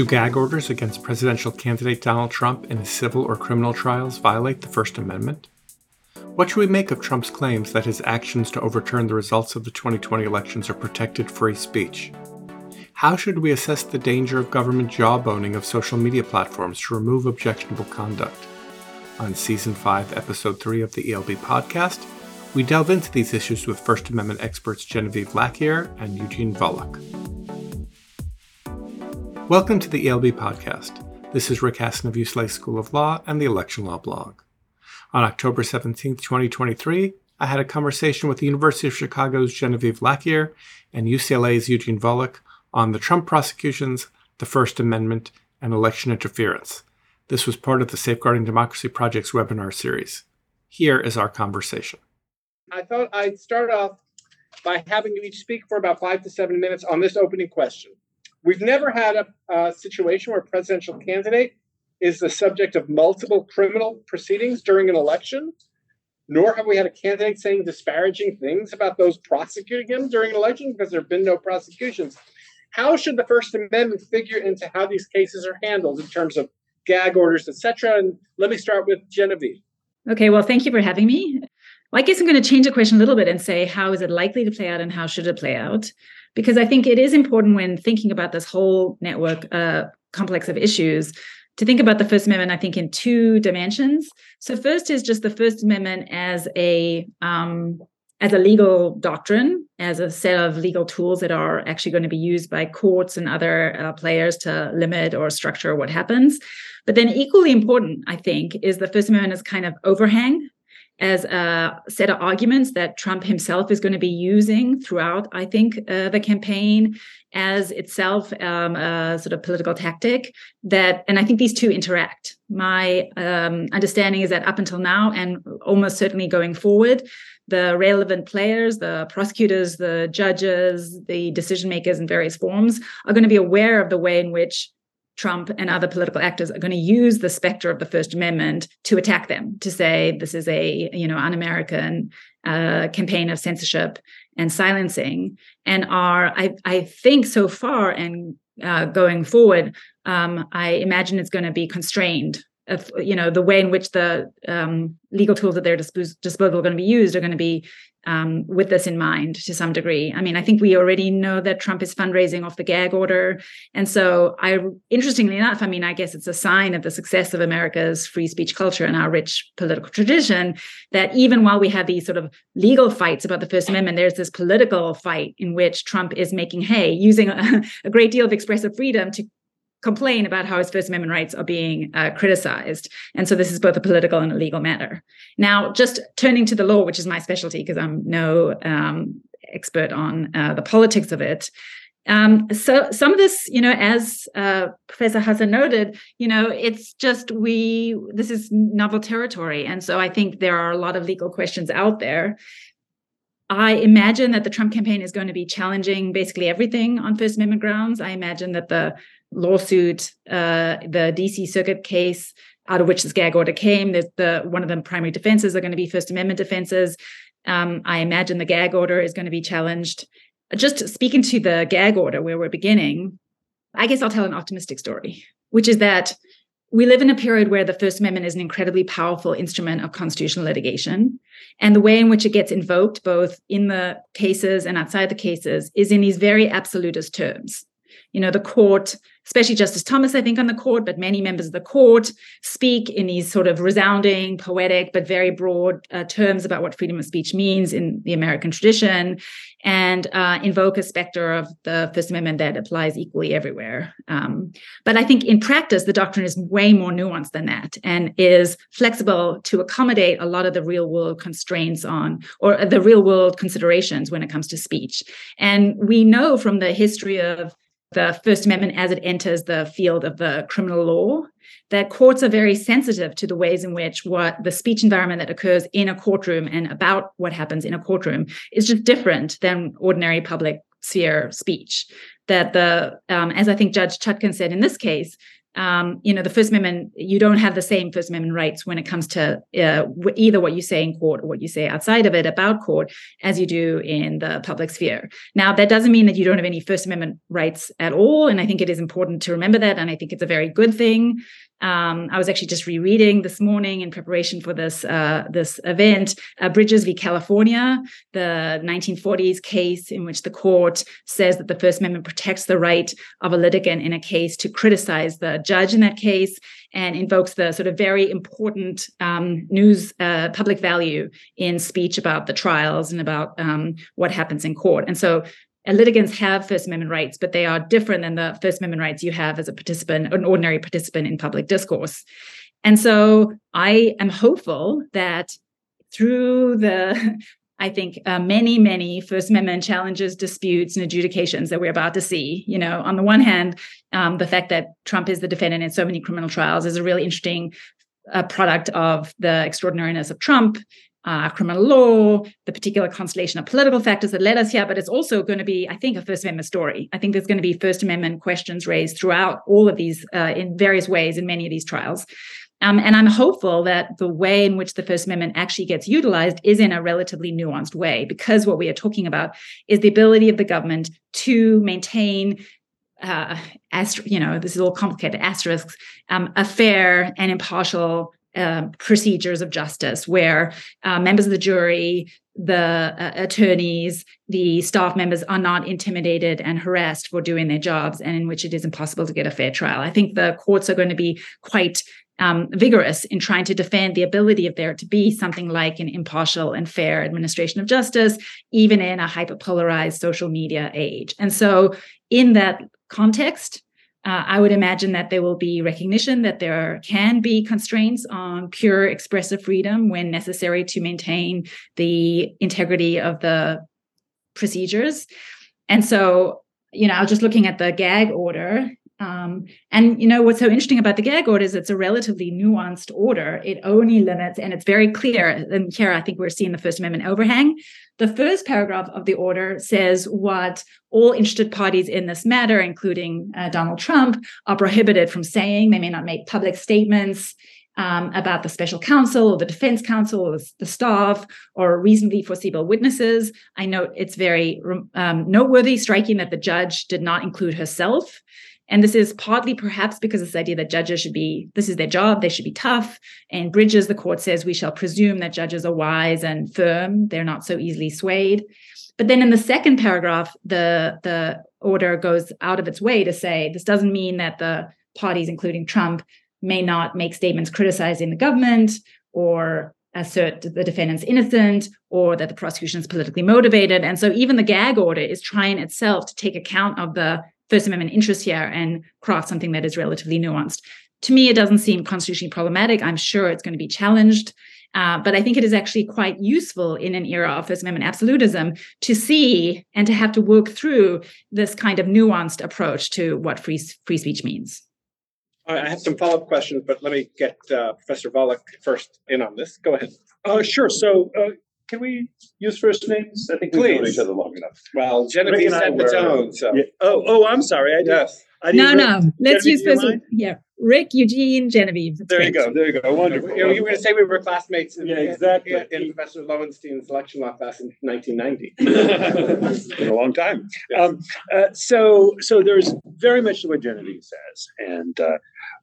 Do gag orders against presidential candidate Donald Trump in his civil or criminal trials violate the First Amendment? What should we make of Trump's claims that his actions to overturn the results of the 2020 elections are protected free speech? How should we assess the danger of government jawboning of social media platforms to remove objectionable conduct? On Season 5, Episode 3 of the ELB podcast, we delve into these issues with First Amendment experts Genevieve Lakier and Eugene Volokh. Welcome to the ELB podcast. This is Rick Hasen of UCLA School of Law and the Election Law blog. On October 17, 2023, I had a conversation with the University of Chicago's Genevieve Lakier and UCLA's Eugene Volokh on the Trump prosecutions, the First Amendment, and election interference. This was part of the Safeguarding Democracy Project's webinar series. Here is our conversation. I thought I'd start off by having you each speak for about five to seven minutes on this opening question. We've never had a, a situation where a presidential candidate is the subject of multiple criminal proceedings during an election, nor have we had a candidate saying disparaging things about those prosecuting him during an election because there have been no prosecutions. How should the First Amendment figure into how these cases are handled in terms of gag orders, etc.? And let me start with Genevieve. Okay, well, thank you for having me. Well, I guess I'm going to change the question a little bit and say how is it likely to play out and how should it play out? Because I think it is important when thinking about this whole network uh, complex of issues to think about the First Amendment, I think, in two dimensions. So, first is just the First Amendment as a um, as a legal doctrine, as a set of legal tools that are actually going to be used by courts and other uh, players to limit or structure what happens. But then, equally important, I think, is the First Amendment as kind of overhang as a set of arguments that Trump himself is going to be using throughout, I think, uh, the campaign as itself um, a sort of political tactic. That, and I think these two interact. My um, understanding is that up until now, and almost certainly going forward, the relevant players, the prosecutors, the judges, the decision makers in various forms are going to be aware of the way in which Trump and other political actors are going to use the specter of the First Amendment to attack them, to say this is a you know un-American uh, campaign of censorship and silencing, and are I I think so far and uh, going forward, um, I imagine it's going to be constrained of you know the way in which the um, legal tools at their disposal are going to be used are going to be um, with this in mind to some degree. I mean, I think we already know that Trump is fundraising off the gag order, and so I, interestingly enough, I mean, I guess it's a sign of the success of America's free speech culture and our rich political tradition that even while we have these sort of legal fights about the First Amendment, there's this political fight in which Trump is making hay, using a, a great deal of expressive freedom to complain about how his First Amendment rights are being uh, criticized. And so this is both a political and a legal matter. Now, just turning to the law, which is my specialty because I'm no um, expert on uh, the politics of it. Um, so some of this, you know, as uh, Professor Hasen noted, you know, it's just we. This is novel territory, and so I think there are a lot of legal questions out there. I imagine that the Trump campaign is going to be challenging basically everything on First Amendment grounds. I imagine that the lawsuit, uh, the DC Circuit case out of which this gag order came, there's the one of the primary defenses are going to be First Amendment defenses. Um, I imagine the gag order is going to be challenged. Just speaking to the gag order where we're beginning, I guess I'll tell an optimistic story, which is that we live in a period where the First Amendment is an incredibly powerful instrument of constitutional litigation. And the way in which it gets invoked, both in the cases and outside the cases, is in these very absolutist terms you know the court especially justice thomas i think on the court but many members of the court speak in these sort of resounding poetic but very broad uh, terms about what freedom of speech means in the american tradition and uh, invoke a specter of the first amendment that applies equally everywhere. Um, but i think in practice the doctrine is way more nuanced than that and is flexible to accommodate a lot of the real world constraints on or the real world considerations when it comes to speech. And we know from the history of the First Amendment as it enters the field of the criminal law, that courts are very sensitive to the ways in which what the speech environment that occurs in a courtroom and about what happens in a courtroom is just different than ordinary public sphere speech. That the, um, as I think Judge Chutkan said in this case, um, you know, the First Amendment, you don't have the same First Amendment rights when it comes to uh, either what you say in court or what you say outside of it about court as you do in the public sphere. Now, that doesn't mean that you don't have any First Amendment rights at all. And I think it is important to remember that. And I think it's a very good thing. Um, I was actually just rereading this morning in preparation for this uh, this event, uh, Bridges v. California, the 1940s case in which the court says that the First Amendment protects the right of a litigant in a case to criticize the judge in that case and invokes the sort of very important um, news uh, public value in speech about the trials and about um, what happens in court. And so litigants have First Amendment rights, but they are different than the First Amendment rights you have as a participant, an ordinary participant in public discourse. And so I am hopeful that through the I think uh, many, many First Amendment challenges, disputes, and adjudications that we're about to see. You know, on the one hand, um, the fact that Trump is the defendant in so many criminal trials is a really interesting uh, product of the extraordinariness of Trump uh, criminal law, the particular constellation of political factors that led us here, but it's also going to be, I think, a First Amendment story. I think there's going to be First Amendment questions raised throughout all of these uh, in various ways in many of these trials. Um, and I'm hopeful that the way in which the First Amendment actually gets utilized is in a relatively nuanced way, because what we are talking about is the ability of the government to maintain uh, you know, this is all complicated asterisks, um, a fair and impartial uh, procedures of justice where uh, members of the jury, the uh, attorneys, the staff members are not intimidated and harassed for doing their jobs, and in which it is impossible to get a fair trial. I think the courts are going to be quite um, vigorous in trying to defend the ability of there to be something like an impartial and fair administration of justice, even in a hyperpolarized social media age. And so, in that context, uh, I would imagine that there will be recognition that there can be constraints on pure expressive freedom when necessary to maintain the integrity of the procedures. And so, you know, I was just looking at the gag order um, and you know what's so interesting about the gag order is it's a relatively nuanced order. It only limits, and it's very clear. And here, I think we're seeing the First Amendment overhang. The first paragraph of the order says what all interested parties in this matter, including uh, Donald Trump, are prohibited from saying. They may not make public statements. Um, about the special counsel or the defense counsel or the staff or reasonably foreseeable witnesses. I note it's very um, noteworthy, striking that the judge did not include herself and this is partly perhaps because this idea that judges should be, this is their job, they should be tough. And Bridges, the court says, we shall presume that judges are wise and firm, they're not so easily swayed. But then in the second paragraph, the, the order goes out of its way to say this doesn't mean that the parties, including Trump, may not make statements criticizing the government or assert the defendant's innocent or that the prosecution is politically motivated. And so even the gag order is trying itself to take account of the First Amendment interest here and craft something that is relatively nuanced. To me, it doesn't seem constitutionally problematic. I'm sure it's going to be challenged. Uh, but I think it is actually quite useful in an era of First Amendment absolutism to see and to have to work through this kind of nuanced approach to what free, free speech means. I have some follow up questions, but let me get uh, Professor Volokh first in on this. Go ahead. Uh, sure. So, uh, can we use first names? I think we've known each other long enough. Well, Genevieve said its own, so. Yeah. Oh, oh, I'm sorry. I did. Yes. I No, didn't no. Let's Genevieve, use first. mind? Yeah, Rick, Eugene, Genevieve. That's There you great. go. There you go. Wonderful. You, know, you were going to say we were classmates in, Yeah, exactly. in, in Professor Lowenstein's election law class in 1990. it's been a long time. Um, uh, so, so there's very much what Genevieve says, and uh,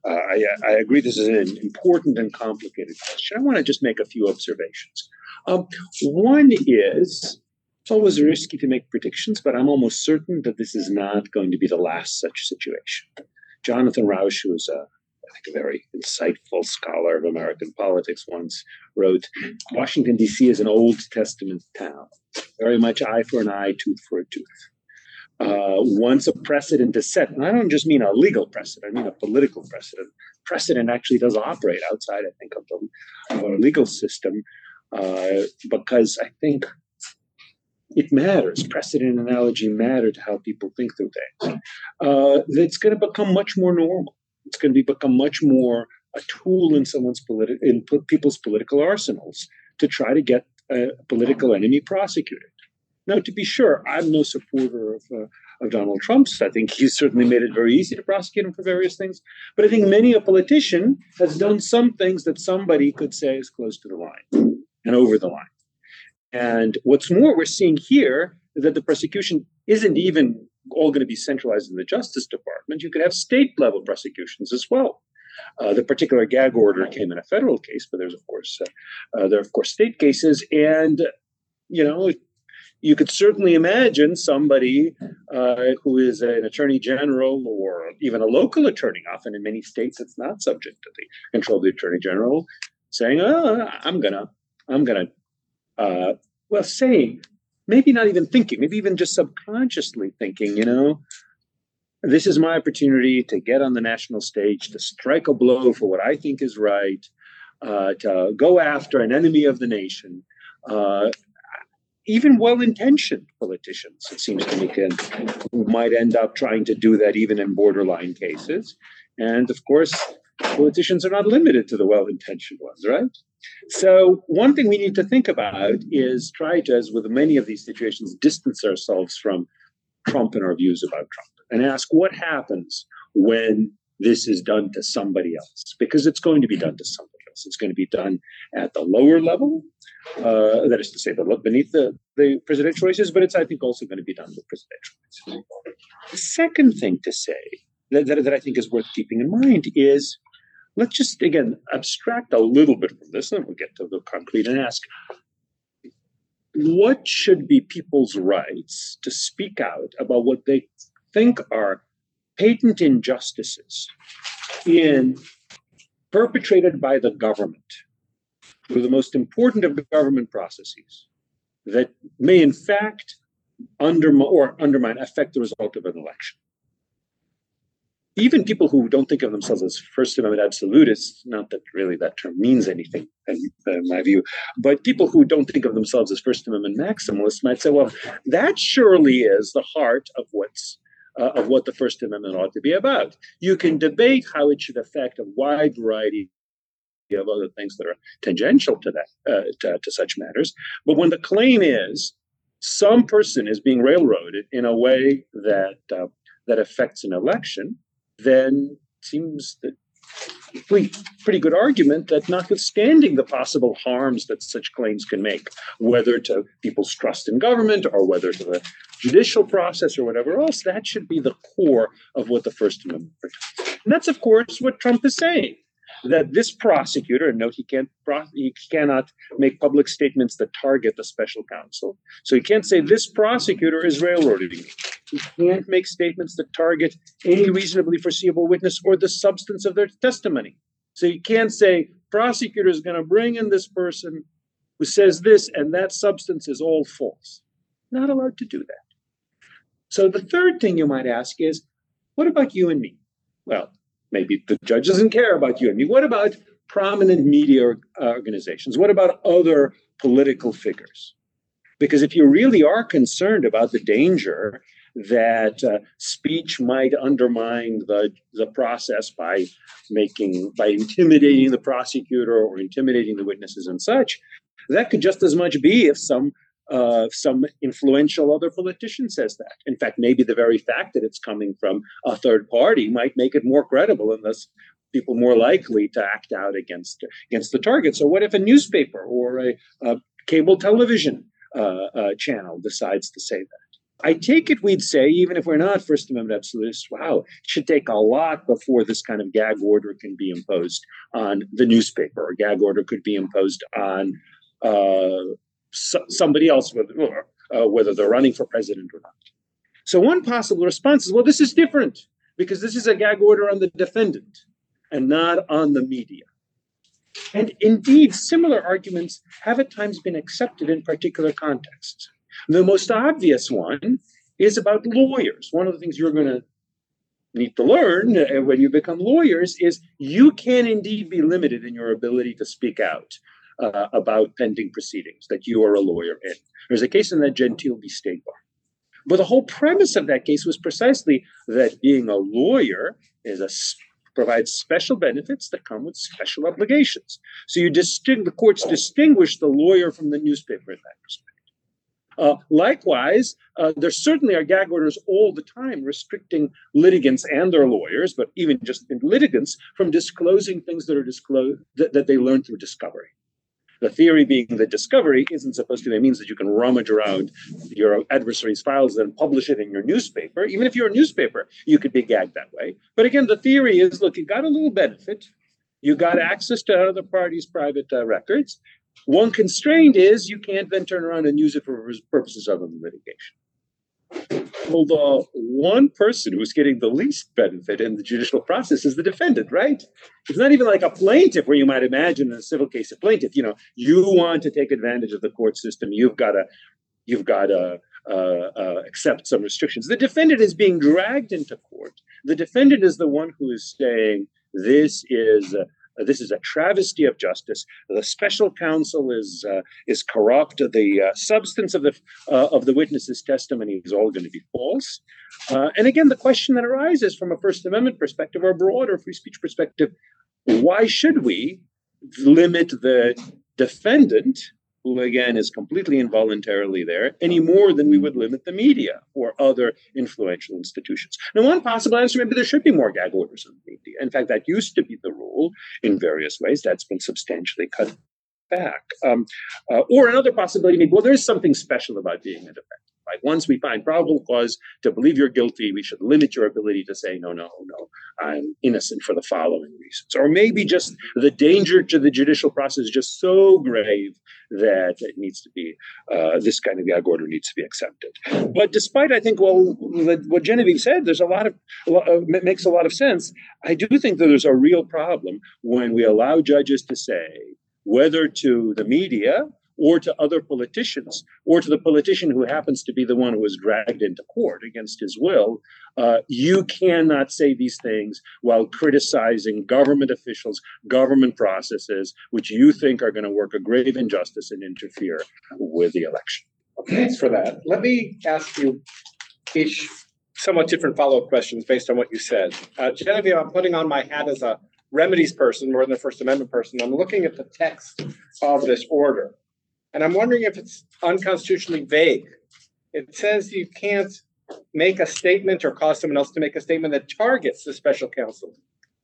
uh, I, I agree. This is an important and complicated question. I want to just make a few observations. Um, one is it's always risky to make predictions, but I'm almost certain that this is not going to be the last such situation. Jonathan Rauch, who is a I think a very insightful scholar of American politics, once wrote, "Washington D.C. is an Old Testament town, very much eye for an eye, tooth for a tooth." Uh, once a precedent is set, and I don't just mean a legal precedent, I mean a political precedent. Precedent actually does operate outside, I think, of, the, of our legal system uh, because I think it matters. Precedent analogy matter to how people think through things. Uh, it's going to become much more normal. It's going to be become much more a tool in someone's politi- in p- people's political arsenals to try to get a political enemy prosecuted. Now, to be sure, I'm no supporter of, uh, of Donald Trump's. I think he's certainly made it very easy to prosecute him for various things. But I think many a politician has done some things that somebody could say is close to the line and over the line. And what's more, we're seeing here that the prosecution isn't even all going to be centralized in the Justice Department. You could have state level prosecutions as well. Uh, the particular gag order came in a federal case, but there's of course uh, uh, there are of course state cases, and you know you could certainly imagine somebody uh, who is an attorney general or even a local attorney. Often in many states, it's not subject to the control of the attorney general, saying, "Oh, I'm gonna, I'm gonna," uh, well, saying, maybe not even thinking, maybe even just subconsciously thinking, you know, this is my opportunity to get on the national stage, to strike a blow for what I think is right, uh, to go after an enemy of the nation. Uh, even well-intentioned politicians, it seems to me, can might end up trying to do that even in borderline cases. And of course, politicians are not limited to the well-intentioned ones, right? So one thing we need to think about is try to, as with many of these situations, distance ourselves from Trump and our views about Trump and ask what happens when this is done to somebody else, because it's going to be done to somebody else. It's going to be done at the lower level, uh, that is to say, beneath the, the presidential races, but it's, I think, also going to be done with presidential races. The second thing to say that, that, that I think is worth keeping in mind is let's just, again, abstract a little bit from this, and we'll get to the concrete and ask what should be people's rights to speak out about what they think are patent injustices in perpetrated by the government? Through the most important of government processes that may in fact undermine or undermine affect the result of an election even people who don't think of themselves as First Amendment absolutists, not that really that term means anything in, in, my view, but people who don't think of themselves as First Amendment maximalists might say, well, that surely is the heart of what's uh, of what the First Amendment ought to be about. You can debate how it should affect a wide variety of other things that are tangential to that, uh, to, to such matters. But when the claim is some person is being railroaded in a way that uh, that affects an election, then seems that pretty, pretty good argument that notwithstanding the possible harms that such claims can make, whether to people's trust in government or whether to the judicial process or whatever else, that should be the core of what the First Amendment protects. And that's, of course, what Trump is saying. That this prosecutor, and note he can't he cannot make public statements that target the special counsel. So he can't say this prosecutor is railroading me. He can't make statements that target any reasonably foreseeable witness or the substance of their testimony. So you can't say prosecutor is going to bring in this person who says this and that substance is all false. Not allowed to do that. So the third thing you might ask is, what about you and me? Well, maybe the judge doesn't care about you and me. What about prominent media organizations? What about other political figures? Because if you really are concerned about the danger that uh, speech might undermine the, the process by making by intimidating the prosecutor or intimidating the witnesses and such, that could just as much be if some uh, some influential other politician says that. In fact, maybe the very fact that it's coming from a third party might make it more credible and thus people more likely to act out against against the target. So, what if a newspaper or a, a cable television uh, uh, channel decides to say that? I take it we'd say, even if we're not First Amendment absolutists, wow, it should take a lot before this kind of gag order can be imposed on the newspaper, or gag order could be imposed on uh, somebody else, whether, uh, whether they're running for president or not. So one possible response is, well, this is different because this is a gag order on the defendant and not on the media. And indeed, similar arguments have at times been accepted in particular contexts. The most obvious one is about lawyers. One of the things you're going to need to learn uh, when you become lawyers is you can indeed be limited in your ability to speak out uh, about pending proceedings that you are a lawyer in. There's a case in that Gentile v. State Bar. But the whole premise of that case was precisely that being a lawyer is a provides special benefits that come with special obligations. So you distinct the courts distinguish the lawyer from the newspaper in that respect. Uh, likewise, uh, there certainly are gag orders all the time restricting litigants and their lawyers, but even just litigants, from disclosing things that are disclosed that, that they learn through discovery. The theory being that discovery isn't supposed to be means that you can rummage around your adversary's files and publish it in your newspaper. Even if you're a newspaper, you could be gagged that way. But again, the theory is look, you got a little benefit. You got access to other parties' private uh, records. One constraint is you can't then turn around and use it for purposes other than litigation. Well, the one person who's getting the least benefit in the judicial process is the defendant, right? It's not even like a plaintiff where you might imagine in a civil case a plaintiff, you know, you want to take advantage of the court system, you've got to, you've got to uh, uh, accept some restrictions. The defendant is being dragged into court. The defendant is the one who is saying, this is this is a travesty of justice. The special counsel is uh, is corrupt. The uh, substance of the uh, of the witness's testimony is all going to be false. Uh, and again, the question that arises from a First Amendment perspective or broader free speech perspective: Why should we limit the defendant who again is completely involuntarily there, any more than we would limit the media or other influential institutions. Now, one possible answer maybe there should be more gag orders on the media. In fact, that used to be the rule in various ways. That's been substantially cut back. Um, uh, or another possibility, maybe, well, there's something special about being a defendant. Once we find probable cause to believe you're guilty, we should limit your ability to say, no, no, no, I'm innocent for the following reasons. Or maybe just the danger to the judicial process is just so grave that it needs to be, uh, this kind of gag order needs to be accepted. But despite, I think, well, what Genevieve said, there's a lot of, a lot of, makes a lot of sense. I do think that there's a real problem when we allow judges to say, whether to the media or to other politicians, or to the politician who happens to be the one who was dragged into court against his will, uh, you cannot say these things while criticizing government officials, government processes, which you think are going to work a grave injustice and interfere with the election. Thanks for that. Let me ask you each somewhat different follow up questions based on what you said. Uh, Genevieve, I'm putting on my hat as a remedies person more than a First Amendment person. I'm looking at the text of this order. And I'm wondering if it's unconstitutionally vague. It says you can't make a statement or cause someone else to make a statement that targets the special counsel.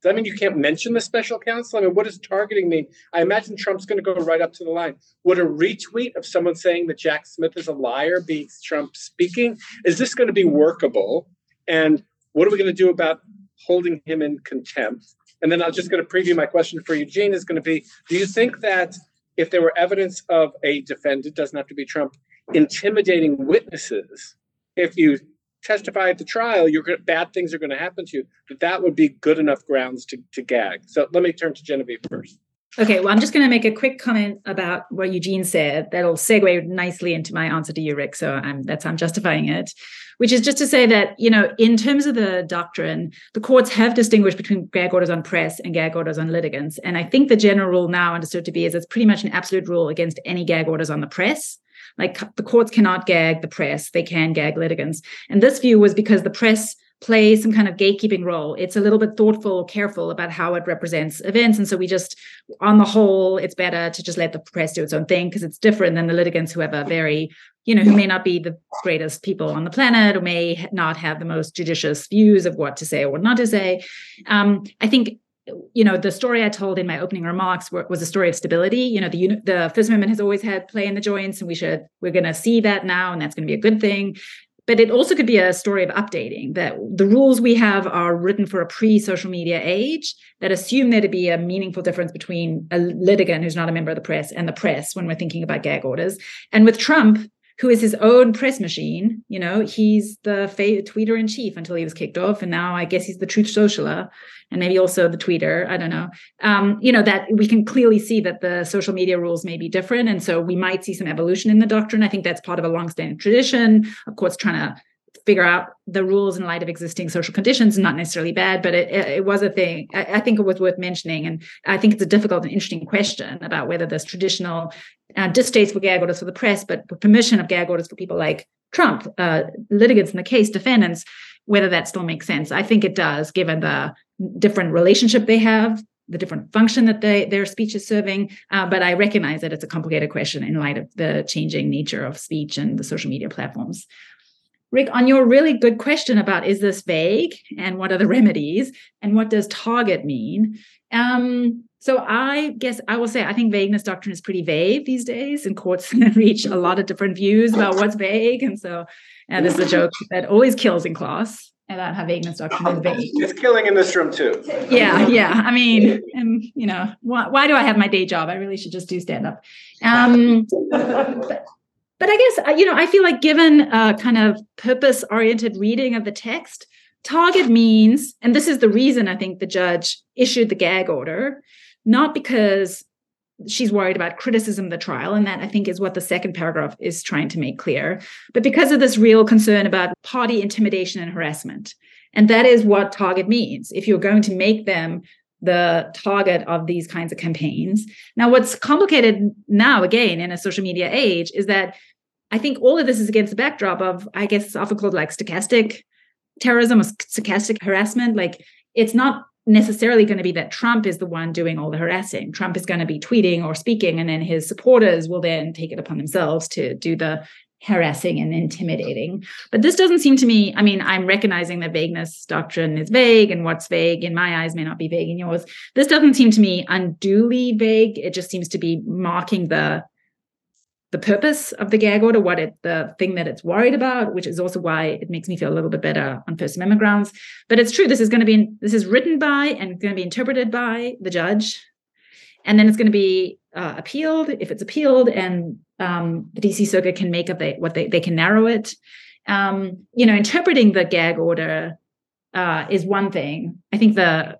Does that mean you can't mention the special counsel? I mean, what does targeting mean? I imagine Trump's going to go right up to the line. Would a retweet of someone saying that Jack Smith is a liar be Trump speaking? Is this going to be workable? And what are we going to do about holding him in contempt? And then I'm just going to preview my question for Eugene is going to be Do you think that if there were evidence of a defendant, doesn't have to be Trump, intimidating witnesses, if you testify at the trial, you're bad things are going to happen to you. That that would be good enough grounds to, to gag. So let me turn to Genevieve first. Okay, well, I'm just going to make a quick comment about what Eugene said. That'll segue nicely into my answer to you, Rick. So I'm that's I'm justifying it, which is just to say that you know, in terms of the doctrine, the courts have distinguished between gag orders on press and gag orders on litigants, and I think the general rule now understood to be is it's pretty much an absolute rule against any gag orders on the press. Like the courts cannot gag the press; they can gag litigants, and this view was because the press play some kind of gatekeeping role. It's a little bit thoughtful, careful about how it represents events. And so we just, on the whole, it's better to just let the press do its own thing because it's different than the litigants who have a very, you know, who may not be the greatest people on the planet or may not have the most judicious views of what to say or what not to say. Um, I think you know the story i told in my opening remarks was a story of stability you know the the first amendment has always had play in the joints and we should we're going to see that now and that's going to be a good thing but it also could be a story of updating that the rules we have are written for a pre-social media age that assume there to be a meaningful difference between a litigant who's not a member of the press and the press when we're thinking about gag orders. And with trump who is his own press machine you know he's the tweeter in chief until he was kicked off and now i guess he's the truth socialer and maybe also the tweeter i don't know. Um, you know that we can clearly see that the social media rules may be different and so we might see some evolution in the doctrine. I think that's part of a long-standing tradition of course trying to figure out the rules in light of existing social conditions not necessarily bad but it, it was a thing I, I, think it was worth mentioning and i think it's a difficult and interesting question about whether this traditional uh, distasteful gag orders for the press but permission of gag orders for people like trump uh, litigants in the case defendants whether that still makes sense i think it does given the different relationship they have the different function that they, their speech is serving. Uh, but I recognize that it's a complicated question in light of the changing nature of speech and the social media platforms. Rick, on your really good question about is this vague and what are the remedies and what does target mean? Um, so I guess I will say I think vagueness doctrine is pretty vague these days, and courts reach a lot of different views about what's vague. And so uh, is a joke that always kills in class about how vagueness doctrine is vague. It's killing in this room too. Yeah, yeah. I mean, and you know, why, why do I have my day job? I really should just do stand up. Um, but, but I guess uh, you know, I feel like given a kind of purpose oriented reading of the text, target means, and this is the reason I think the judge issued the gag order, not because she's worried about criticism of the trial and that i think is what the second paragraph is trying to make clear but because of this real concern about party intimidation and harassment. And that is what target means if you're going to make them the target of these kinds of campaigns. Now what's complicated now again in a social media age is that i think all of this is against the backdrop of i guess it's often called like stochastic terrorism or stochastic harassment like it's not necessarily going to be that Trump is the one doing all the harassing. Trump is going to be tweeting or speaking, and then his supporters will then take it upon themselves to do the harassing and intimidating. But this doesn't seem to me, I mean, I'm recognizing that vagueness doctrine is vague, and what's vague in my eyes may not be vague in yours. This doesn't seem to me unduly vague. It just seems to be marking the the purpose of the gag order, what it the thing that it's worried about, which is also why it makes me feel a little bit better on First Amendment grounds. But it's true, this is going to be this is written by and going to be interpreted by the judge, and then it's going to be uh, appealed if it's appealed, and um, the DC Circuit can make up it what they they can narrow it. Um, you know, interpreting the gag order uh, is one thing. I think the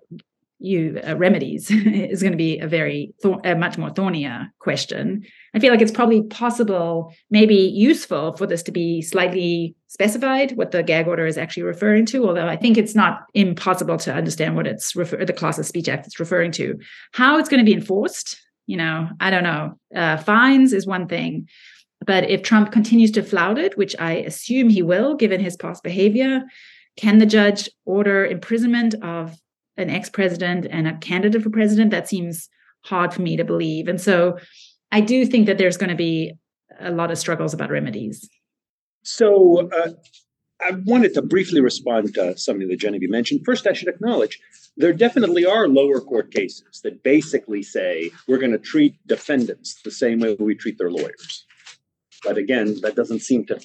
you uh, remedies is going to be a very thor- a much more thornier question. I feel like it's probably possible, maybe useful for this to be slightly specified what the gag order is actually referring to. Although I think it's not impossible to understand what it's refer- the class of speech act it's referring to. How it's going to be enforced, you know, I don't know. Uh, fines is one thing, but if Trump continues to flout it, which I assume he will, given his past behavior, can the judge order imprisonment of an ex-president and a candidate for president that seems hard for me to believe. And so i do think that there's going to be a lot of struggles about remedies. So uh, i wanted to briefly respond to something that genevieve mentioned. First i should acknowledge there definitely are lower court cases that basically say we're going to treat defendants the same way we treat their lawyers but again that doesn't seem to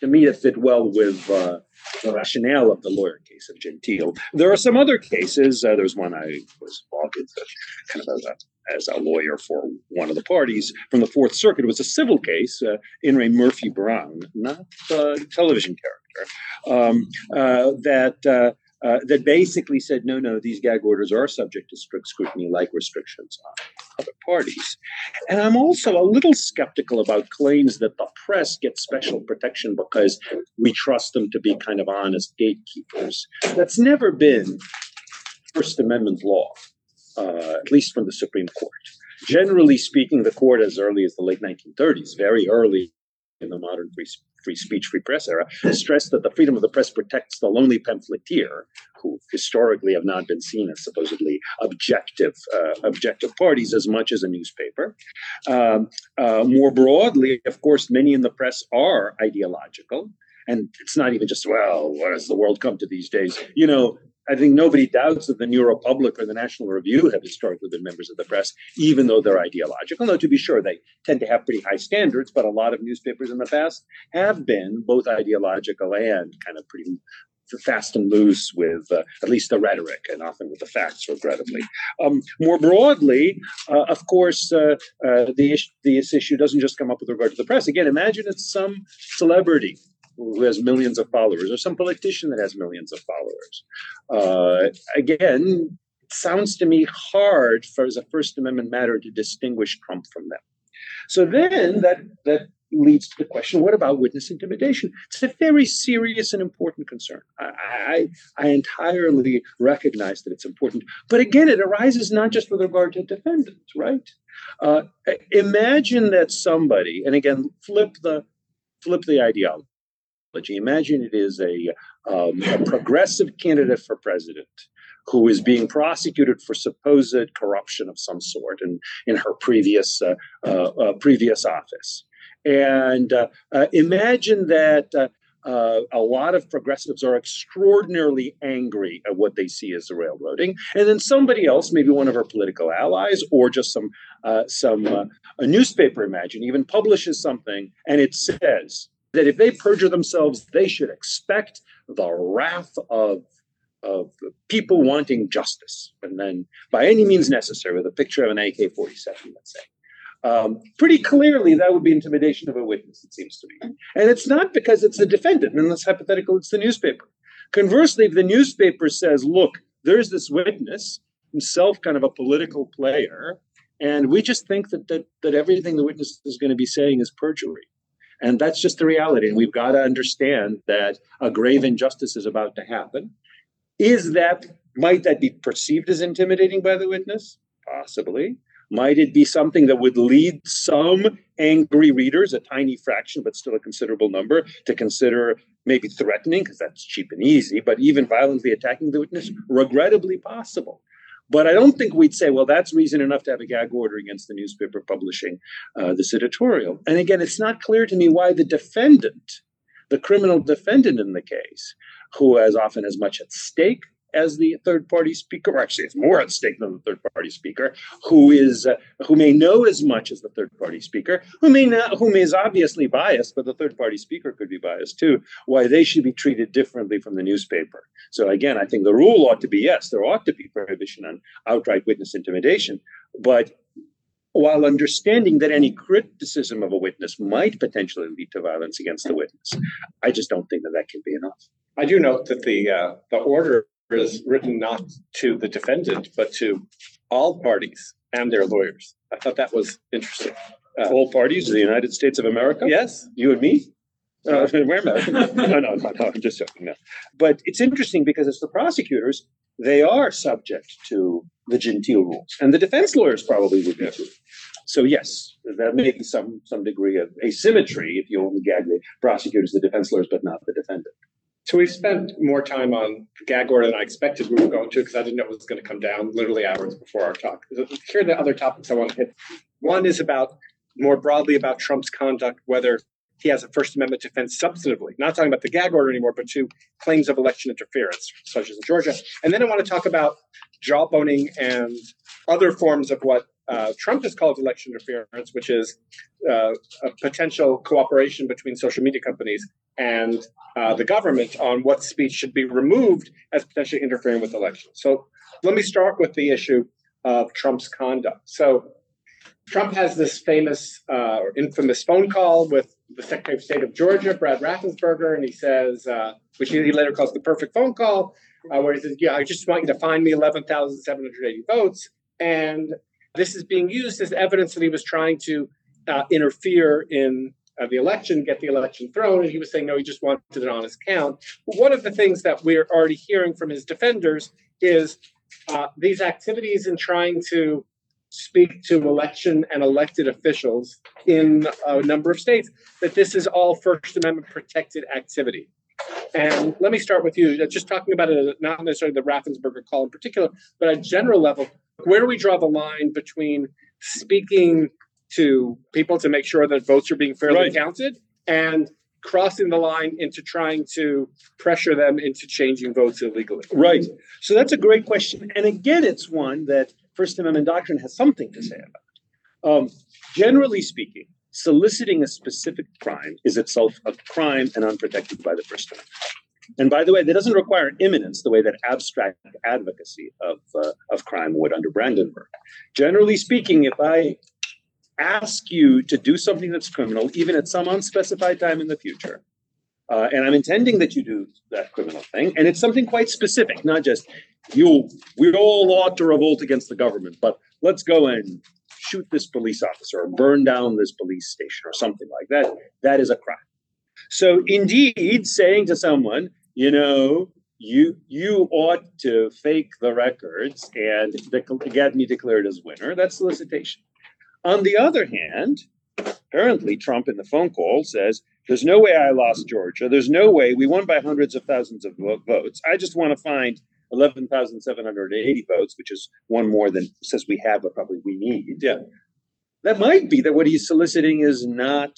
to me to fit well with uh, the rationale of the lawyer case of Gentile. There are some other cases. Uh, there's one I was involved in kind of as a, as a lawyer for one of the parties from the Fourth Circuit. It was a civil case uh, in re Murphy Brown, not a television character, um, uh, that uh, that basically said, no, no, these gag orders are subject to strict scrutiny, like restrictions on other parties. And I'm also a little skeptical about claims that the press gets special protection because we trust them to be kind of honest gatekeepers. That's never been First Amendment law, uh, at least from the Supreme Court. Generally speaking, the court, as early as the late 1930s, very early in the modern free free speech, free press era, stressed that the freedom of the press protects the lonely pamphleteer, who historically have not been seen as supposedly objective uh, objective parties as much as a newspaper. Um, uh, more broadly, of course, many in the press are ideological. And it's not even just, well, what has the world come to these days? You know, I think nobody doubts that the New Republic or the National Review have historically been members of the press, even though they're ideological. Though, to be sure, they tend to have pretty high standards, but a lot of newspapers in the past have been both ideological and kind of pretty fast and loose with uh, at least the rhetoric and often with the facts, regrettably. Um, more broadly, uh, of course, uh, uh the is- this issue doesn't just come up with regard to the press. Again, imagine it's some celebrity who has millions of followers or some politician that has millions of followers. Uh, again, it sounds to me hard for as a First Amendment matter to distinguish Trump from them. So then that that leads to the question: What about witness intimidation? It's a very serious and important concern. I, I, I entirely recognize that it's important, but again, it arises not just with regard to defendants, right? Uh, imagine that somebody, and again, flip the flip the ideology. Imagine it is a, um, a progressive candidate for president who is being prosecuted for supposed corruption of some sort in, in her previous uh, uh, uh previous office. And uh, uh, imagine that uh, a lot of progressives are extraordinarily angry at what they see as the railroading, and then somebody else, maybe one of our political allies, or just some some a newspaper, imagine, even publishes something, and it says that if they perjure themselves, they should expect the wrath of of people wanting justice, and then by any means necessary, with a picture of an AK forty seven, let's say. Um, pretty clearly, that would be intimidation of a witness, it seems to me. And it's not because it's the defendant, that's hypothetical, it's the newspaper. Conversely, if the newspaper says, look, there's this witness, himself kind of a political player, and we just think that, that, that everything the witness is going to be saying is perjury. And that's just the reality. And we've got to understand that a grave injustice is about to happen. Is that, might that be perceived as intimidating by the witness? Possibly. Might it be something that would lead some angry readers, a tiny fraction, but still a considerable number, to consider maybe threatening, because that's cheap and easy, but even violently attacking the witness? Regrettably possible. But I don't think we'd say, well, that's reason enough to have a gag order against the newspaper publishing uh, this editorial. And again, it's not clear to me why the defendant, the criminal defendant in the case, who has often as much at stake as the third party speaker, or actually it's more at stake than the third party speaker, who is uh, who may know as much as the third party speaker, who may not, whom is obviously biased, but the third party speaker could be biased too. Why they should be treated differently from the newspaper. So again, I think the rule ought to be yes, there ought to be prohibition on outright witness intimidation, but while understanding that any criticism of a witness might potentially lead to violence against the witness, I just don't think that that can be enough. I do note that the uh, the order is written not to the defendant, but to all parties and their lawyers. I thought that was interesting. Uh, all parties of the United States of America? Yes. You and me? Uh, we're American. no, no, no, no, I'm just joking. No. But it's interesting because as the prosecutors, they are subject to the Gentile rules, and the defense lawyers probably would be too. So yes, there may be some some degree of asymmetry if you only gag the prosecutors, the defense lawyers, but not the defendant. So we've spent more time on gag order than I expected we were going to because I didn't know it was going to come down literally hours before our talk. Here are the other topics I want to hit. One is about more broadly about Trump's conduct, whether he has a First Amendment defense substantively, not talking about the gag order anymore, but to claims of election interference, such as in Georgia. And then I want to talk about jawboning and other forms of what uh, Trump has called election interference, which is uh, a potential cooperation between social media companies and uh, the government on what speech should be removed as potentially interfering with elections. So let me start with the issue of Trump's conduct. So Trump has this famous uh, or infamous phone call with the Secretary of State of Georgia, Brad Raffensperger, and he says, uh, which he later calls the perfect phone call, uh, where he says, "Yeah, I just want you to find me 11,780 votes," and this is being used as evidence that he was trying to uh, interfere in uh, the election, get the election thrown. And he was saying, no, he just wanted an honest count. But one of the things that we're already hearing from his defenders is uh, these activities in trying to speak to election and elected officials in a number of states, that this is all First Amendment protected activity. And let me start with you, just talking about it, not necessarily the Raffensperger call in particular, but at a general level, where do we draw the line between speaking to people to make sure that votes are being fairly right. counted and crossing the line into trying to pressure them into changing votes illegally? Right. So that's a great question. And again, it's one that First Amendment doctrine has something to say about. Um, generally speaking, soliciting a specific crime is itself a crime and unprotected by the First Amendment. And by the way, that doesn't require imminence the way that abstract advocacy of, uh, of crime would under Brandenburg. Generally speaking, if I ask you to do something that's criminal, even at some unspecified time in the future. Uh, and I'm intending that you do that criminal thing. And it's something quite specific, not just you, we all ought to revolt against the government, but let's go and shoot this police officer or burn down this police station or something like that. That is a crime. So indeed, saying to someone, you know, you you ought to fake the records and get me declared as winner, that's solicitation. On the other hand, apparently Trump in the phone call says, There's no way I lost Georgia. There's no way we won by hundreds of thousands of votes. I just want to find 11,780 votes, which is one more than says we have, but probably we need. Yeah. That might be that what he's soliciting is not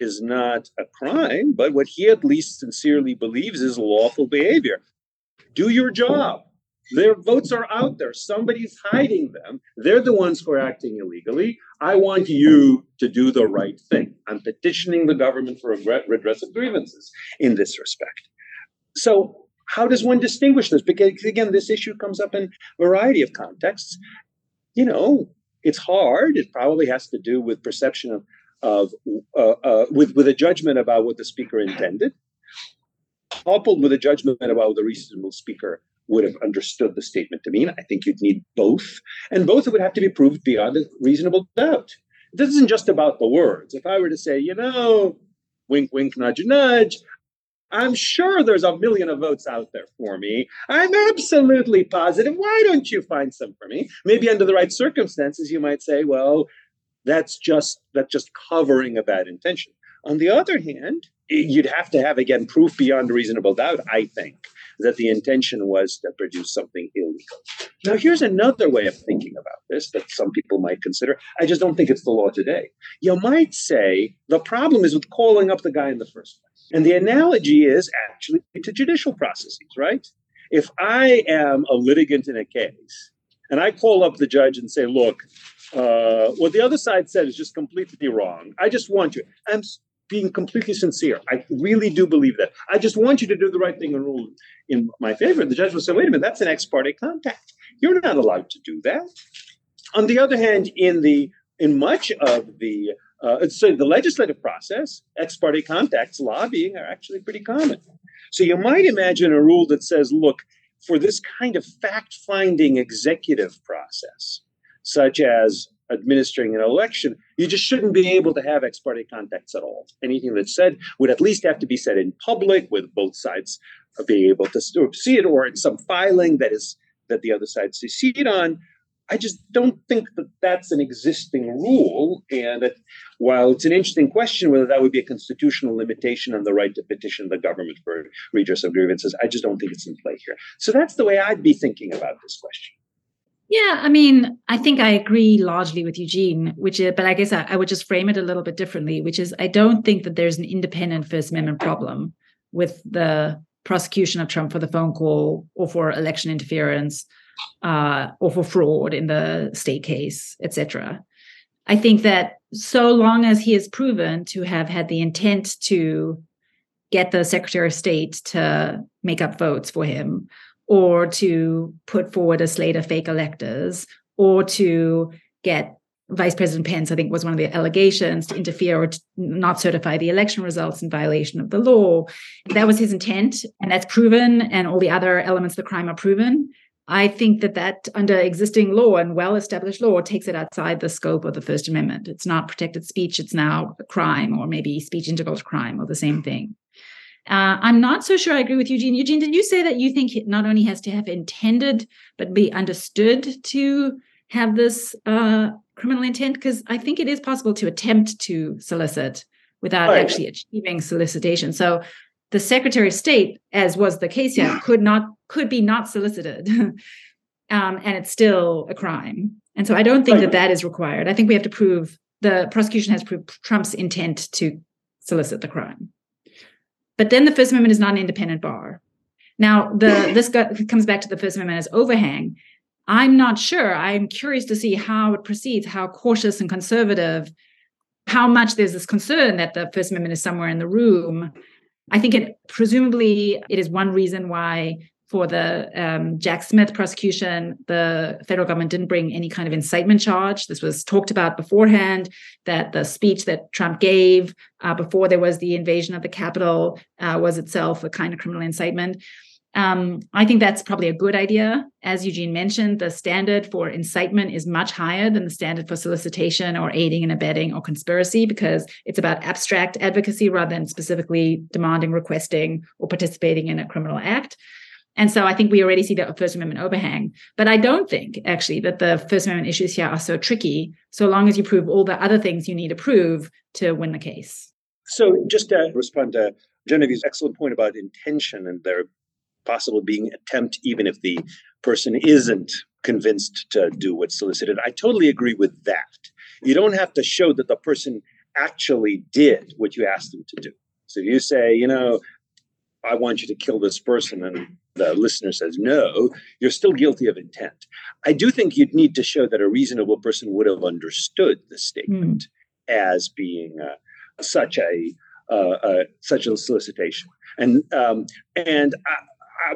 is not a crime, but what he at least sincerely believes is lawful behavior. Do your job. Their votes are out there. Somebody's hiding them. They're the ones who are acting illegally. I want you to do the right thing. I'm petitioning the government for redress of grievances in this respect. So, how does one distinguish this? Because again, this issue comes up in a variety of contexts. You know, it's hard. It probably has to do with perception of, of uh, uh, with with a judgment about what the speaker intended, coupled with a judgment about the reasonable speaker would have understood the statement to mean. I think you'd need both, and both would have to be proved beyond a reasonable doubt. This isn't just about the words. If I were to say, you know, wink, wink, nudge, nudge, I'm sure there's a million of votes out there for me. I'm absolutely positive. Why don't you find some for me? Maybe under the right circumstances, you might say, well, that's just that's just covering a bad intention. On the other hand, you'd have to have again proof beyond reasonable doubt, I think, that the intention was to produce something illegal. Now, here's another way of thinking about this that some people might consider. I just don't think it's the law today. You might say the problem is with calling up the guy in the first place. And the analogy is actually to judicial processes, right? If I am a litigant in a case and I call up the judge and say, look, uh, what the other side said is just completely wrong. I just want you. I'm being completely sincere. I really do believe that. I just want you to do the right thing and rule in my favor. The judge will say, wait a minute, that's an ex parte contact. You're not allowed to do that. On the other hand, in the in much of the uh, so the legislative process, ex parte contacts, lobbying are actually pretty common. So you might imagine a rule that says, look, for this kind of fact finding executive process, such as administering an election, you just shouldn't be able to have ex parte contacts at all. Anything that's said would at least have to be said in public with both sides being able to see it or in some filing that is that the other side secede on. I just don't think that that's an existing rule. And that while it's an interesting question whether that would be a constitutional limitation on the right to petition the government for redress of grievances, I just don't think it's in play here. So that's the way I'd be thinking about this question. Yeah, I mean, I think I agree largely with Eugene, which is, but I guess I, I, would just frame it a little bit differently, which is I don't think that there's an independent First Amendment problem with the prosecution of Trump for the phone call or for election interference uh, or for fraud in the state case, etc. I think that so long as he is proven to have had the intent to get the Secretary of State to make up votes for him or to put forward a slate of fake electors or to get Vice President Pence, I think, was one of the allegations to interfere or to not certify the election results in violation of the law. That was his intent, and that's proven, and all the other elements of the crime are proven. I think that that, under existing law and well established law, takes it outside the scope of the First Amendment. It's not protected speech, it's now a crime, or maybe speech integral to crime, or the same thing. Uh, I'm not so sure I agree with Eugene. Eugene, did you say that you think it not only has to have intended, but be understood to have this uh, criminal intent? Because I think it is possible to attempt to solicit without right. actually achieving solicitation. So the Secretary of State, as was the case here, could not could be not solicited, um, and it's still a crime. And so I don't think right. that that is required. I think we have to prove the prosecution has proved Trump's intent to solicit the crime. But then the First Amendment is not an independent bar. Now, the this comes back to the First Amendment as overhang. I'm not sure. I'm curious to see how it proceeds, how cautious and conservative, how much there's this concern that the First Amendment is somewhere in the room. I think it presumably it is one reason why for the um, Jack Smith prosecution, the federal government didn't bring any kind of incitement charge. This was talked about beforehand that the speech that Trump gave uh, before there was the invasion of the Capitol uh, was itself a kind of criminal incitement. Um, I think that's probably a good idea. As Eugene mentioned, the standard for incitement is much higher than the standard for solicitation or aiding and abetting or conspiracy because it's about abstract advocacy rather than specifically demanding, requesting, or participating in a criminal act. And so I think we already see the First Amendment overhang. But I don't think actually that the First Amendment issues here are so tricky, so long as you prove all the other things you need to prove to win the case. So just to respond to Genevieve's excellent point about intention and there possible being attempt, even if the person isn't convinced to do what's solicited. I totally agree with that. You don't have to show that the person actually did what you asked them to do. So if you say, you know, I want you to kill this person, and the listener says no, you're still guilty of intent. I do think you'd need to show that a reasonable person would have understood the statement mm. as being uh, such a uh, uh, such a solicitation. And um, and I,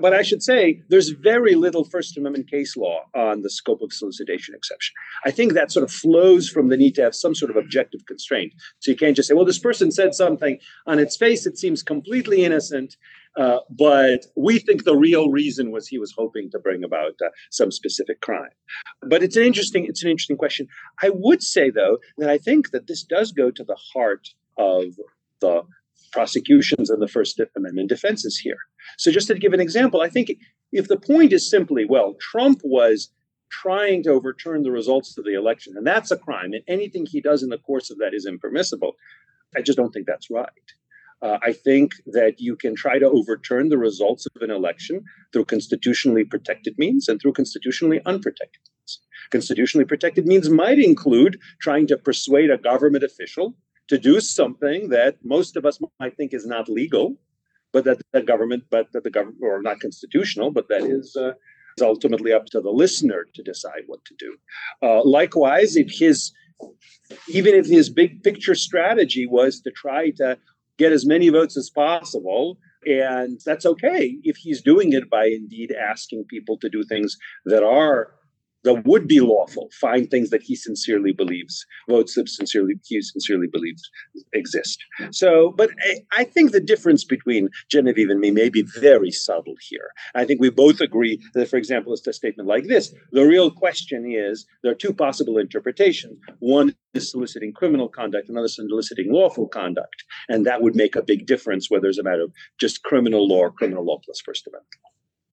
but I should say there's very little First Amendment case law on the scope of solicitation exception. I think that sort of flows from the need to have some sort of objective constraint. So you can't just say, well, this person said something on its face, it seems completely innocent, uh, but we think the real reason was he was hoping to bring about uh, some specific crime. But it's an interesting it's an interesting question. I would say though that I think that this does go to the heart of the prosecutions and the First Amendment defenses here. So, just to give an example, I think if the point is simply, well, Trump was trying to overturn the results of the election, and that's a crime, and anything he does in the course of that is impermissible, I just don't think that's right. Uh, I think that you can try to overturn the results of an election through constitutionally protected means and through constitutionally unprotected means. Constitutionally protected means might include trying to persuade a government official to do something that most of us might think is not legal, but that the government, but that the government, or not constitutional, but that is, uh, ultimately up to the listener to decide what to do. Uh, likewise, if his, even if his big picture strategy was to try to get as many votes as possible, and that's okay if he's doing it by indeed asking people to do things that are that would be lawful, find things that he sincerely believes, votes that sincerely he sincerely believes exist. So, but I, I, think the difference between Genevieve and me may be very subtle here. I think we both agree that, for example, it's a statement like this. The real question is there are two possible interpretations. One is soliciting criminal conduct, another is soliciting lawful conduct. And that would make a big difference whether it's a matter of just criminal law or criminal law plus First Amendment law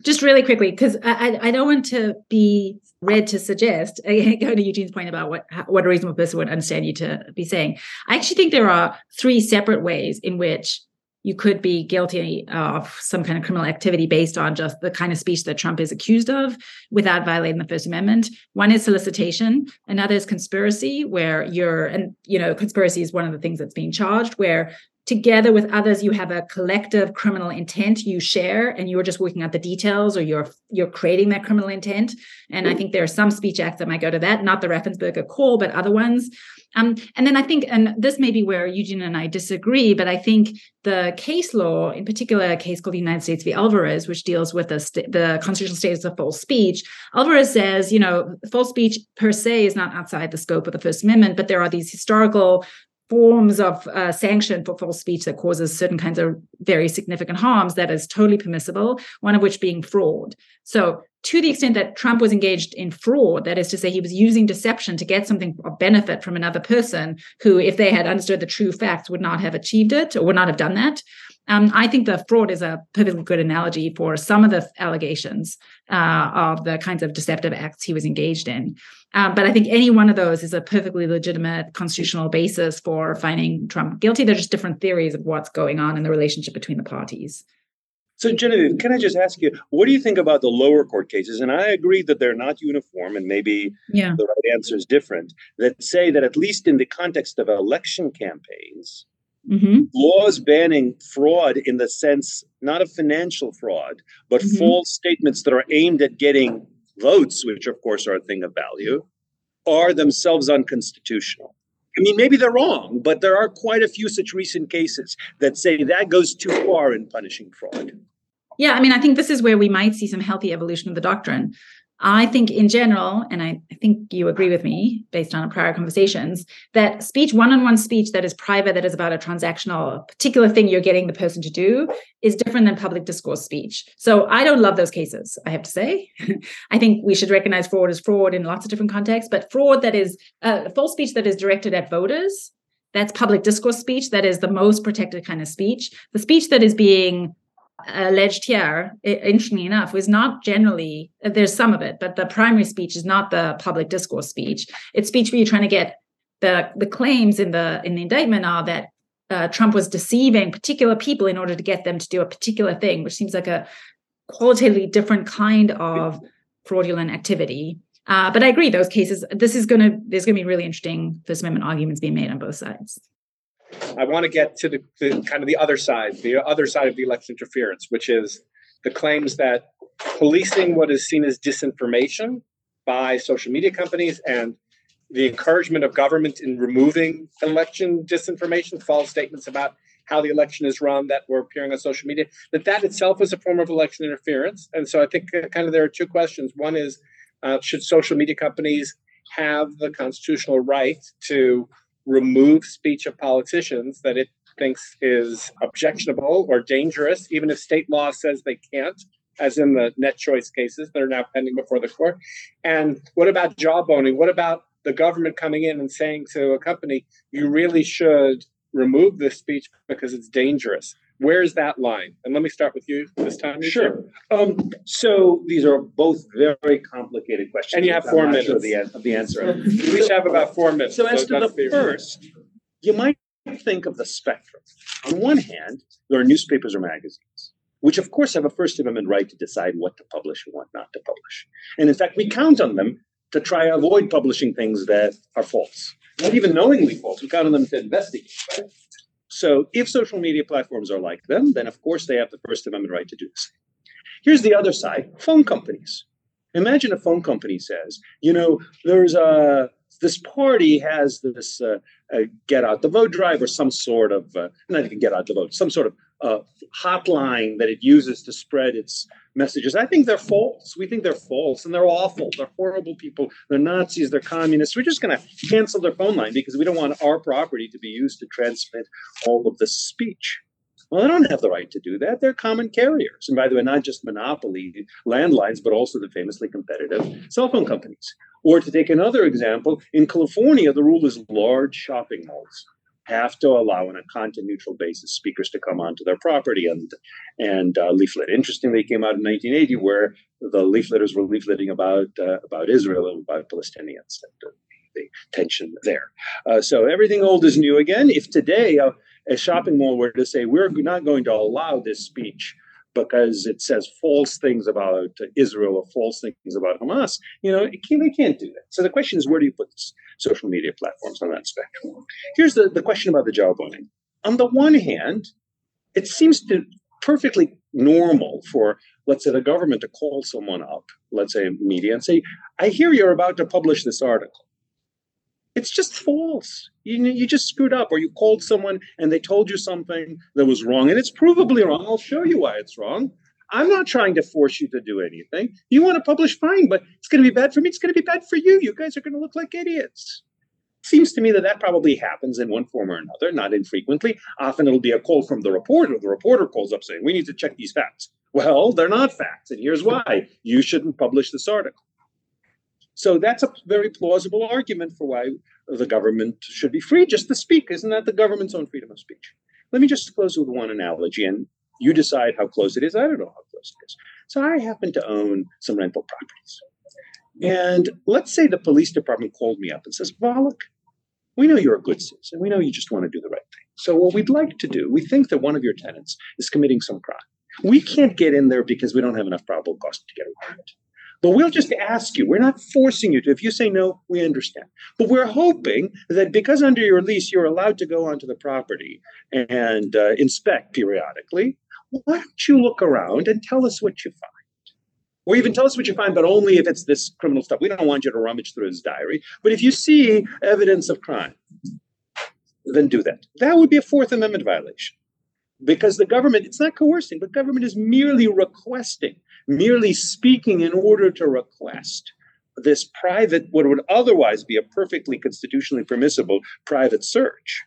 just really quickly because I, I don't want to be read to suggest going to eugene's point about what what a reasonable person would understand you to be saying i actually think there are three separate ways in which you could be guilty of some kind of criminal activity based on just the kind of speech that Trump is accused of without violating the First Amendment. One is solicitation, another is conspiracy, where you're, and you know, conspiracy is one of the things that's being charged, where together with others you have a collective criminal intent you share and you're just working out the details or you're you're creating that criminal intent. And i think there are some speech acts that might go to that not the raffensperger call but other ones. Um, and then i think and this may be where eugene and i disagree but i think the case law in particular a case called the united states v. Alvarez which deals with the, st- the constitutional status of false speech. Alvarez says you know false speech per se is not outside the scope of the first amendment but there are these historical forms of uh, sanction for false speech that causes certain kinds of very significant harms that is totally permissible, one of which being fraud. So, to the extent that Trump was engaged in fraud, that is to say, he was using deception to get something of benefit from another person who, if they had understood the true facts, would not have achieved it or would not have done that. Um, I think the fraud is a perfectly good analogy for some of the allegations uh, of the kinds of deceptive acts he was engaged in. Um, but I think any one of those is a perfectly legitimate constitutional basis for finding Trump guilty. They're just different theories of what's going on in the relationship between the parties. So, Genevieve, can I just ask you, what do you think about the lower court cases? And I agree that they're not uniform, and maybe yeah. the right answer is different, that say that at least in the context of election campaigns, Mm-hmm. Laws banning fraud in the sense not of financial fraud, but mm-hmm. false statements that are aimed at getting votes, which of course are a thing of value, are themselves unconstitutional. I mean, maybe they're wrong, but there are quite a few such recent cases that say that goes too far in punishing fraud. Yeah, I mean, I think this is where we might see some healthy evolution of the doctrine. I think in general, and I, I, think you agree with me based on prior conversations, that speech, one-on-one speech that is private, that is about a transactional particular thing you're getting the person to do, is different than public discourse speech. So I don't love those cases, I have to say. I think we should recognize fraud as fraud in lots of different contexts, but fraud that is uh, false speech that is directed at voters, that's public discourse speech, that is the most protected kind of speech. The speech that is being alleged here, interestingly enough, was not generally, there's some of it, but the primary speech is not the public discourse speech. It's speech where you're trying to get the, the claims in the in the indictment are that uh, Trump was deceiving particular people in order to get them to do a particular thing, which seems like a qualitatively different kind of fraudulent activity. Uh, but I agree, those cases, this is going to, there's going to be really interesting First Amendment arguments being made on both sides. I want to get to the, the, kind of the other side, the other side of the election interference, which is the claims that policing what is seen as disinformation by social media companies and the encouragement of government in removing election disinformation, false statements about how the election is run that were appearing on social media, that that itself is a form of election interference. And so I think uh, kind of there are two questions. One is, uh, should social media companies have the constitutional right to remove speech of politicians that it thinks is objectionable or dangerous, even if state law says they can't, as in the NetChoice cases that are now pending before the court? And what about jawboning? What about the government coming in and saying to a company, you really should remove this speech because it's dangerous? Where's that line? And let me start with you this time. Sure. Um, so these are both very complicated questions. And you have 4 minutes sure of, the, of the answer. we each have about four minutes. So, so as to the first, you might think of the spectrum. On one hand, there are newspapers or magazines, which of course have a First Amendment right to decide what to publish and what not to publish. And in fact, we count on them to try to avoid publishing things that are false, not even knowingly false. We count on them to investigate. Right? So if social media platforms are like them, then of course they have the First Amendment right to do this. Here's the other side phone companies. Imagine a phone company says, you know, there's a this party has this uh, uh, get out the vote drive or some sort of uh, not even get out the vote, some sort of uh, hotline that it uses to spread its messages. I think they're false. We think they're false and they're awful. They're horrible people. They're Nazis. They're communists. We're just going to cancel their phone line because we don't want our property to be used to transmit all of this speech. Well, they don't have the right to do that. They're common carriers. And by the way, not just monopoly landlines, but also the famously competitive cell phone companies. Or to take another example, in California, the rule is large shopping malls have to allow on a content neutral basis speakers to come onto their property and and uh, leaflet. Interestingly, it came out in 1980 where the leafletters were leafleting about uh, about Israel and about Palestinians and the tension there. Uh, so everything old is new again. If today a, a shopping mall were to say we're not going to allow this speech because it says false things about Israel or false things about Hamas. You know, can, they can't do that. So the question is, where do you put social media platforms on that spectrum? Here's the, the question about the jawboning. On the one hand, it seems to perfectly normal for, let's say, the government to call someone up, let's say media, and say, I hear you're about to publish this article. It's just false. You, you just screwed up, or you called someone and they told you something that was wrong, and it's provably wrong. I'll show you why it's wrong. I'm not trying to force you to do anything. You want to publish, fine, but it's going to be bad for me. It's going to be bad for you. You guys are going to look like idiots. Seems to me that that probably happens in one form or another, not infrequently. Often it'll be a call from the reporter. The reporter calls up saying, We need to check these facts. Well, they're not facts, and here's why. You shouldn't publish this article. So that's a very plausible argument for why the government should be free just to speak. Isn't that the government's own freedom of speech? Let me just close with one analogy, and you decide how close it is. I don't know how close it is. So I happen to own some rental properties. And let's say the police department called me up and says, Volokh, we know you're a good citizen. We know you just want to do the right thing. So what we'd like to do, we think that one of your tenants is committing some crime. We can't get in there because we don't have enough probable cause to get a warrant. But we'll just ask you. We're not forcing you to. If you say no, we understand. But we're hoping that because under your lease you're allowed to go onto the property and uh, inspect periodically, why don't you look around and tell us what you find? Or even tell us what you find, but only if it's this criminal stuff. We don't want you to rummage through his diary. But if you see evidence of crime, then do that. That would be a Fourth Amendment violation because the government, it's not coercing, but government is merely requesting merely speaking in order to request this private, what would otherwise be a perfectly constitutionally permissible private search.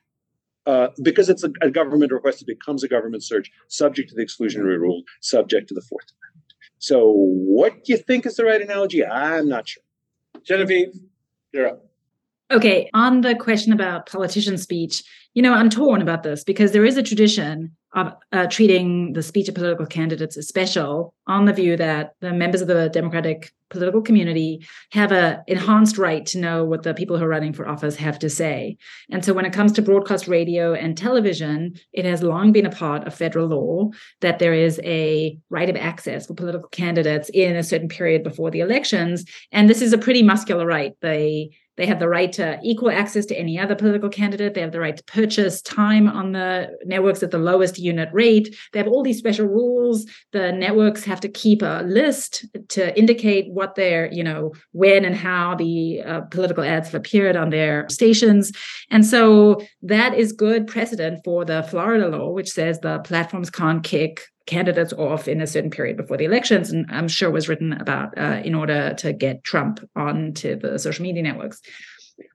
Uh, because it's a, a, government request, it becomes a government search subject to the exclusionary rule, subject to the Fourth Amendment. So, what do you think is the right analogy? I'm not sure. Genevieve, you're up. Okay, on the question about politician speech, you know, I'm torn about this because there is a tradition of uh, treating the speech of political candidates as special on the view that the members of the democratic political community have an enhanced right to know what the people who are running for office have to say. And so when it comes to broadcast radio and television, it has long been a part of federal law that there is a right of access for political candidates in a certain period before the elections. And this is a pretty muscular right. They they have the right to equal access to any other political candidate. They have the right to purchase time on the networks at the lowest unit rate. They have all these special rules. The networks have to keep a list to indicate what their, you know, when and how the uh, political ads have appeared on their stations. And so that is good precedent for the Florida law, which says the platforms can't kick candidates off in a certain period before the elections, and I'm sure was written about uh, in order to get Trump onto the social media networks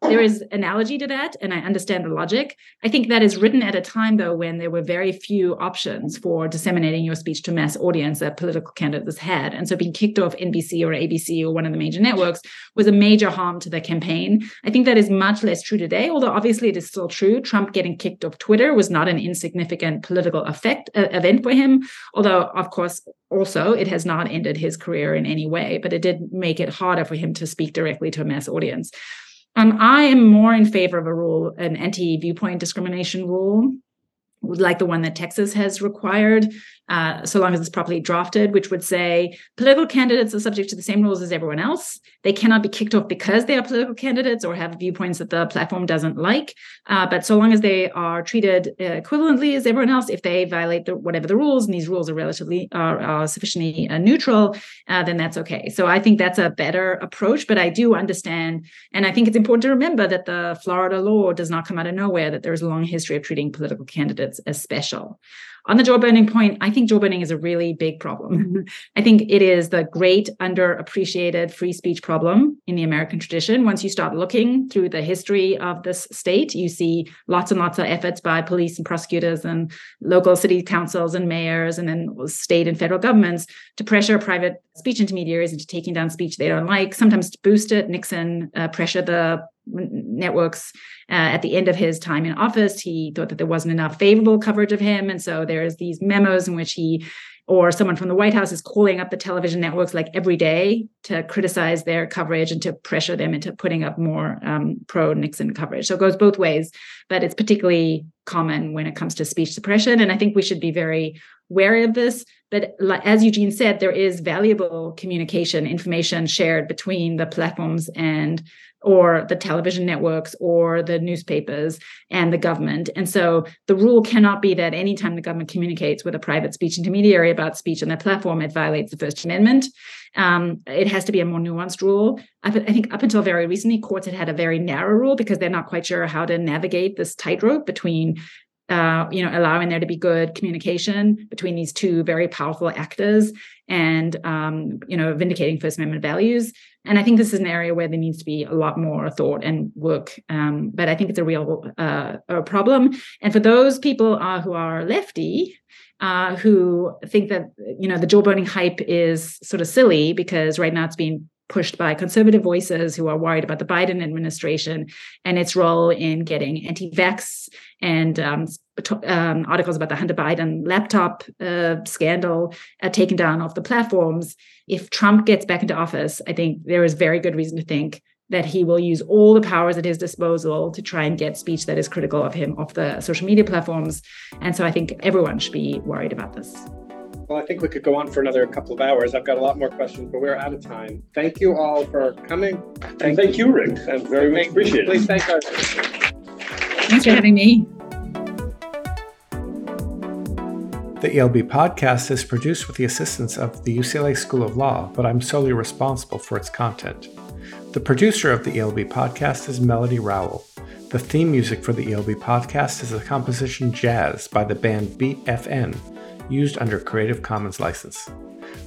there is analogy to that and i understand the logic. I think that is written at a time though when there were very few options for disseminating your speech to mass audience that political candidates had. And so being kicked off nbc or abc or one of the major networks was a major harm to the campaign. I think that is much less true today although obviously it is still true. Trump getting kicked off twitter was not an insignificant political effect uh, event for him although of course also it has not ended his career in any way but it did make it harder for him to speak directly to a mass audience um, I am more in favor of a rule, an anti viewpoint discrimination rule, like the one that Texas has required, uh, so long as it's properly drafted, which would say political candidates are subject to the same rules as everyone else. They cannot be kicked off because they are political candidates or have viewpoints that the platform doesn't like. Uh, but so long as they are treated uh, equivalently as everyone else, if they violate the, whatever the rules, and these rules are relatively are, are sufficiently uh, neutral, uh, then that's okay. So I think that's a better approach. But I do understand, and I think it's important to remember that the Florida law does not come out of nowhere. That there is a long history of treating political candidates as special. On the jawboning point, I think jawboning is a really big problem. I think it is the great underappreciated free speech problem in the American tradition. Once you start looking through the history of this state, you see lots and lots of efforts by police and prosecutors and local city councils and mayors and then state and federal governments to pressure private speech intermediaries into taking down speech they don't like, sometimes to boost it. Nixon uh, pressured the networks uh, at the end of his time in office. He thought that there wasn't enough favorable coverage of him. And so there's these memos in which he or someone from the white house is calling up the television networks like every day to criticize their coverage and to pressure them into putting up more um, pro nixon coverage. So it goes both ways but it's particularly common when it comes to speech suppression. And i think we should be very wary of this. But as eugene said there is valuable communication information shared between the platforms and or the television networks or the newspapers and the government. And so the rule cannot be that anytime the government communicates with a private speech intermediary about speech on their platform, it violates the First Amendment. Um, it has to be a more nuanced rule. I, I, think up until very recently, courts had had a very narrow rule because they're not quite sure how to navigate this tightrope between uh, you know, allowing there to be good communication between these two very powerful actors and, um, you know, vindicating First Amendment values. And I think this is an area where there needs to be a lot more thought and work. Um, but I think it's a real uh, a problem. And for those people uh, who are lefty, uh, who think that you know the jawboning hype is sort of silly because right now it's being pushed by conservative voices who are worried about the Biden administration and its role in getting anti-vax and um, um, articles about the Hunter Biden laptop uh, scandal uh, taken down off the platforms. If Trump gets back into office, I think there is very good reason to think that he will use all the powers at his disposal to try and get speech that is critical of him off the social media platforms. And so I think everyone should be worried about this. Well, I think we could go on for another couple of hours. I've got a lot more questions, but we're out of time. Thank you all for coming. Thank, thank you, Rick. I'm very much appreciated. Please thank us. Thanks for having me. The ELB podcast is produced with the assistance of the UCLA School of Law, but I'm solely responsible for its content. The producer of the ELB podcast is Melody Rowell. The theme music for the ELB podcast is a composition Jazz by the band Beat FN used under Creative Commons license.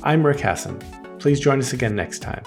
I'm Rick Hasen. Please join us again next time.